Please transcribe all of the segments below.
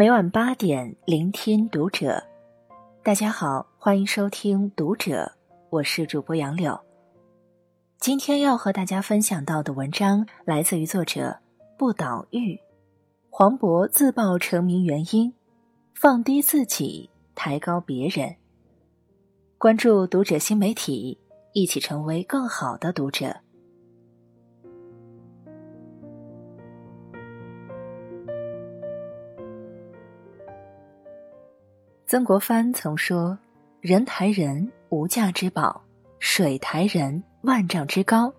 每晚八点，聆听读者。大家好，欢迎收听《读者》，我是主播杨柳。今天要和大家分享到的文章来自于作者不倒玉。黄渤自曝成名原因：放低自己，抬高别人。关注《读者》新媒体，一起成为更好的读者。曾国藩曾说：“人抬人，无价之宝；水抬人，万丈之高。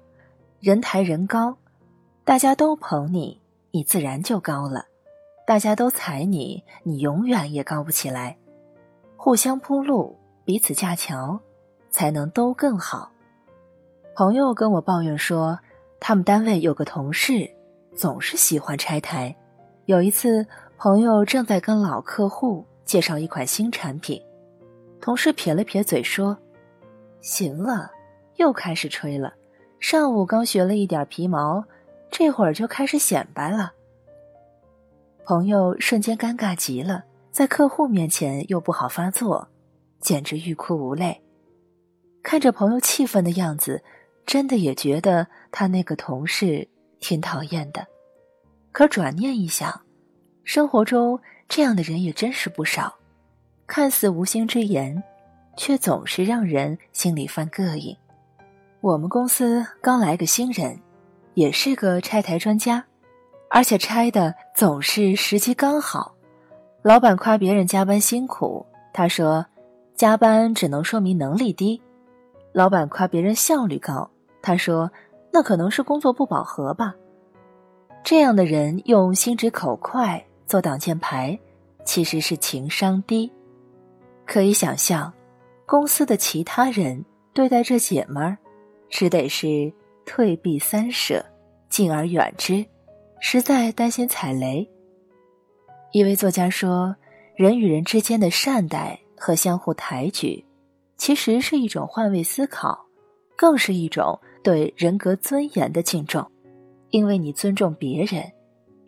人抬人高，大家都捧你，你自然就高了；大家都踩你，你永远也高不起来。互相铺路，彼此架桥，才能都更好。”朋友跟我抱怨说，他们单位有个同事总是喜欢拆台。有一次，朋友正在跟老客户。介绍一款新产品，同事撇了撇嘴说：“行了，又开始吹了。上午刚学了一点皮毛，这会儿就开始显摆了。”朋友瞬间尴尬极了，在客户面前又不好发作，简直欲哭无泪。看着朋友气愤的样子，真的也觉得他那个同事挺讨厌的。可转念一想，生活中……这样的人也真是不少，看似无心之言，却总是让人心里犯膈应。我们公司刚来个新人，也是个拆台专家，而且拆的总是时机刚好。老板夸别人加班辛苦，他说：“加班只能说明能力低。”老板夸别人效率高，他说：“那可能是工作不饱和吧。”这样的人用心直口快。做挡箭牌，其实是情商低。可以想象，公司的其他人对待这姐们儿，只得是退避三舍，敬而远之，实在担心踩雷。一位作家说：“人与人之间的善待和相互抬举，其实是一种换位思考，更是一种对人格尊严的敬重，因为你尊重别人。”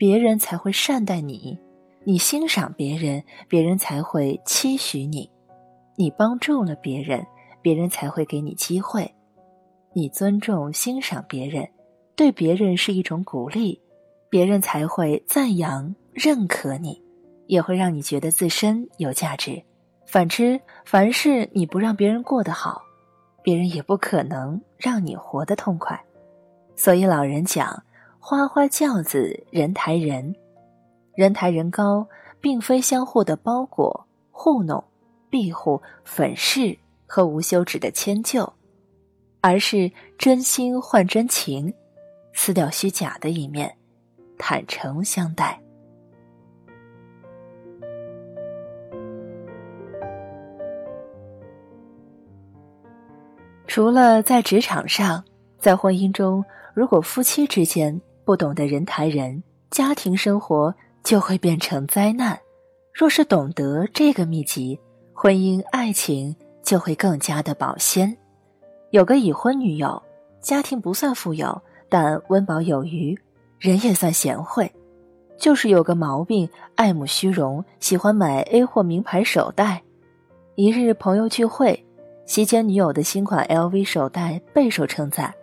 别人才会善待你，你欣赏别人，别人才会期许你；你帮助了别人，别人才会给你机会；你尊重欣赏别人，对别人是一种鼓励，别人才会赞扬认可你，也会让你觉得自身有价值。反之，凡是你不让别人过得好，别人也不可能让你活得痛快。所以老人讲。花花轿子人抬人，人抬人高，并非相互的包裹、糊弄、庇护、粉饰和无休止的迁就，而是真心换真情，撕掉虚假的一面，坦诚相待。除了在职场上，在婚姻中，如果夫妻之间，不懂得人抬人，家庭生活就会变成灾难。若是懂得这个秘籍，婚姻爱情就会更加的保鲜。有个已婚女友，家庭不算富有，但温饱有余，人也算贤惠。就是有个毛病，爱慕虚荣，喜欢买 A 货名牌手袋。一日朋友聚会，席间女友的新款 LV 手袋备受称赞，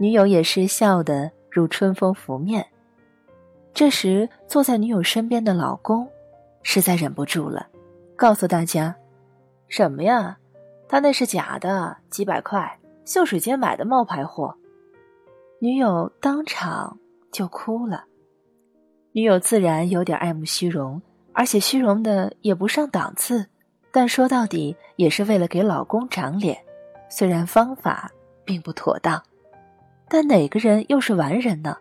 女友也是笑的。如春风拂面。这时，坐在女友身边的老公实在忍不住了，告诉大家：“什么呀？他那是假的，几百块，秀水街买的冒牌货。”女友当场就哭了。女友自然有点爱慕虚荣，而且虚荣的也不上档次，但说到底也是为了给老公长脸，虽然方法并不妥当。但哪个人又是完人呢？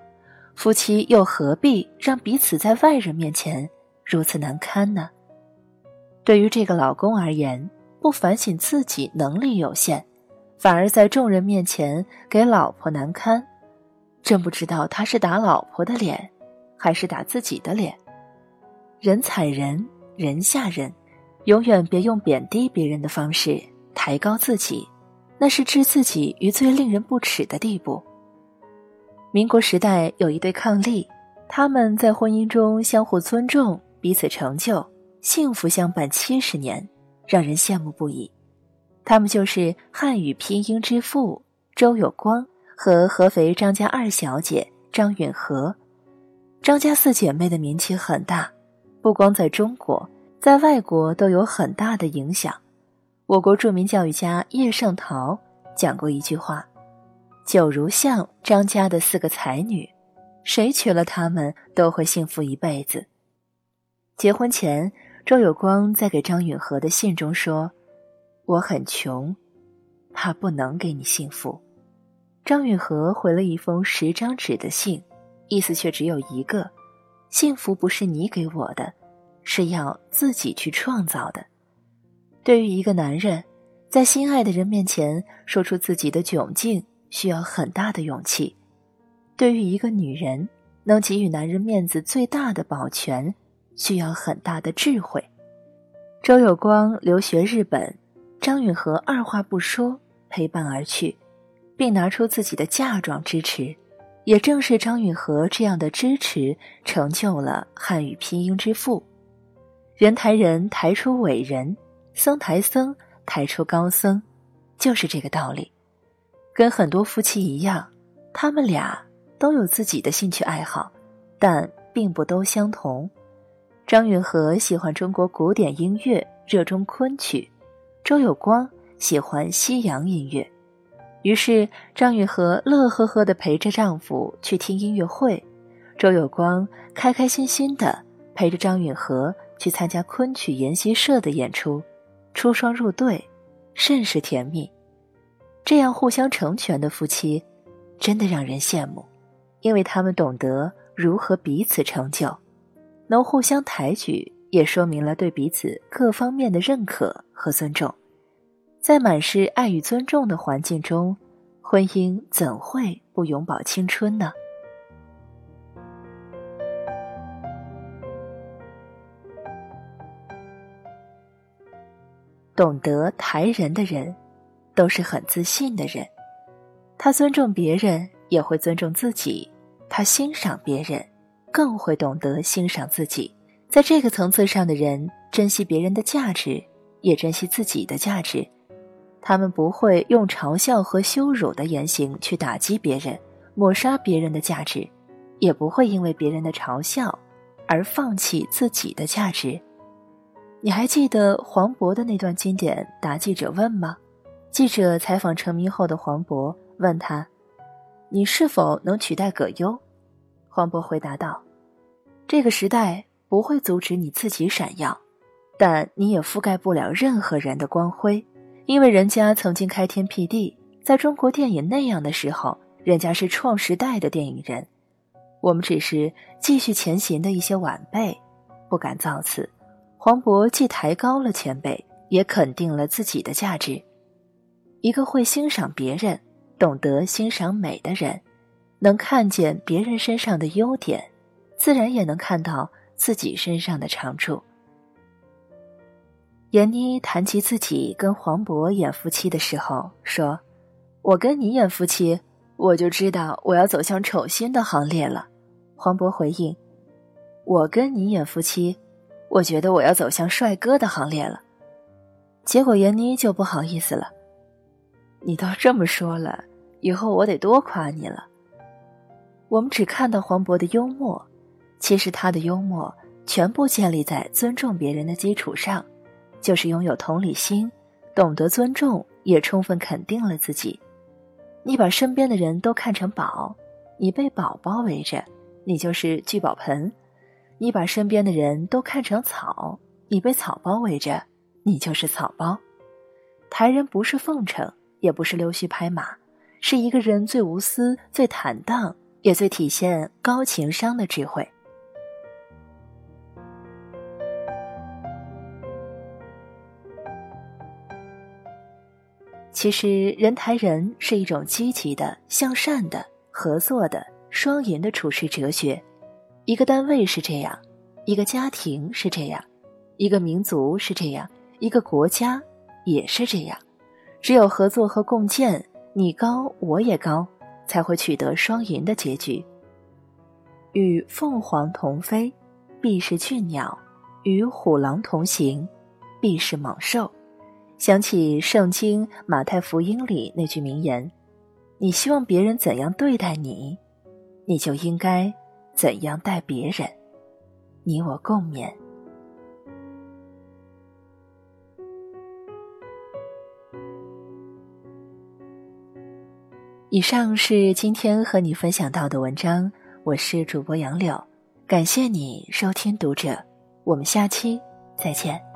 夫妻又何必让彼此在外人面前如此难堪呢？对于这个老公而言，不反省自己能力有限，反而在众人面前给老婆难堪，真不知道他是打老婆的脸，还是打自己的脸。人踩人，人吓人，永远别用贬低别人的方式抬高自己，那是置自己于最令人不齿的地步。民国时代有一对伉俪，他们在婚姻中相互尊重，彼此成就，幸福相伴七十年，让人羡慕不已。他们就是汉语拼音之父周有光和合肥张家二小姐张允和。张家四姐妹的名气很大，不光在中国，在外国都有很大的影响。我国著名教育家叶圣陶讲过一句话：“九如巷张家的四个才女，谁娶了她们都会幸福一辈子。”结婚前，周有光在给张允和的信中说：“我很穷，怕不能给你幸福。”张允和回了一封十张纸的信。意思却只有一个：幸福不是你给我的，是要自己去创造的。对于一个男人，在心爱的人面前说出自己的窘境，需要很大的勇气；对于一个女人，能给予男人面子最大的保全，需要很大的智慧。周有光留学日本，张允和二话不说陪伴而去，并拿出自己的嫁妆支持。也正是张允和这样的支持，成就了汉语拼音之父。人抬人抬出伟人，僧抬僧抬出高僧，就是这个道理。跟很多夫妻一样，他们俩都有自己的兴趣爱好，但并不都相同。张允和喜欢中国古典音乐，热衷昆曲；周有光喜欢西洋音乐。于是，张允和乐呵呵地陪着丈夫去听音乐会，周有光开开心心地陪着张允和去参加昆曲研习社的演出，出双入对，甚是甜蜜。这样互相成全的夫妻，真的让人羡慕，因为他们懂得如何彼此成就，能互相抬举，也说明了对彼此各方面的认可和尊重。在满是爱与尊重的环境中，婚姻怎会不永葆青春呢？懂得抬人的人，都是很自信的人。他尊重别人，也会尊重自己；他欣赏别人，更会懂得欣赏自己。在这个层次上的人，珍惜别人的价值，也珍惜自己的价值。他们不会用嘲笑和羞辱的言行去打击别人，抹杀别人的价值，也不会因为别人的嘲笑而放弃自己的价值。你还记得黄渤的那段经典答记者问吗？记者采访成名后的黄渤，问他：“你是否能取代葛优？”黄渤回答道：“这个时代不会阻止你自己闪耀，但你也覆盖不了任何人的光辉。”因为人家曾经开天辟地，在中国电影那样的时候，人家是创时代的电影人，我们只是继续前行的一些晚辈，不敢造次。黄渤既抬高了前辈，也肯定了自己的价值。一个会欣赏别人、懂得欣赏美的人，能看见别人身上的优点，自然也能看到自己身上的长处。闫妮谈及自己跟黄渤演夫妻的时候，说：“我跟你演夫妻，我就知道我要走向丑星的行列了。”黄渤回应：“我跟你演夫妻，我觉得我要走向帅哥的行列了。”结果闫妮就不好意思了：“你都这么说了，以后我得多夸你了。”我们只看到黄渤的幽默，其实他的幽默全部建立在尊重别人的基础上。就是拥有同理心，懂得尊重，也充分肯定了自己。你把身边的人都看成宝，你被宝包围着，你就是聚宝盆；你把身边的人都看成草，你被草包围着，你就是草包。抬人不是奉承，也不是溜须拍马，是一个人最无私、最坦荡，也最体现高情商的智慧。其实，人抬人是一种积极的、向善的、合作的、双赢的处事哲学。一个单位是这样，一个家庭是这样，一个民族是这样，一个国家也是这样。只有合作和共建，你高我也高，才会取得双赢的结局。与凤凰同飞，必是俊鸟与虎狼同行，必是猛兽。想起《圣经·马太福音》里那句名言：“你希望别人怎样对待你，你就应该怎样待别人。”你我共勉。以上是今天和你分享到的文章，我是主播杨柳，感谢你收听读者，我们下期再见。